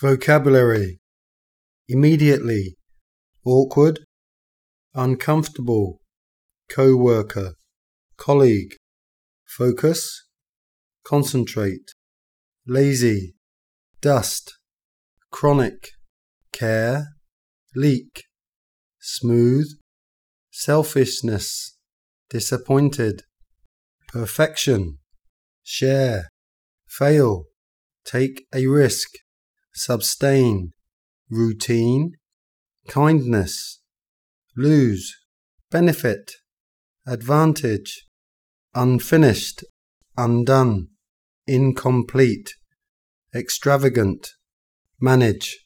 Vocabulary immediately, awkward, uncomfortable, co worker, colleague, focus, concentrate, lazy, dust, chronic, care, leak, smooth, selfishness, disappointed, perfection, share, fail, take a risk, sustain, routine, kindness, lose, benefit, advantage, unfinished, undone, incomplete, extravagant, manage.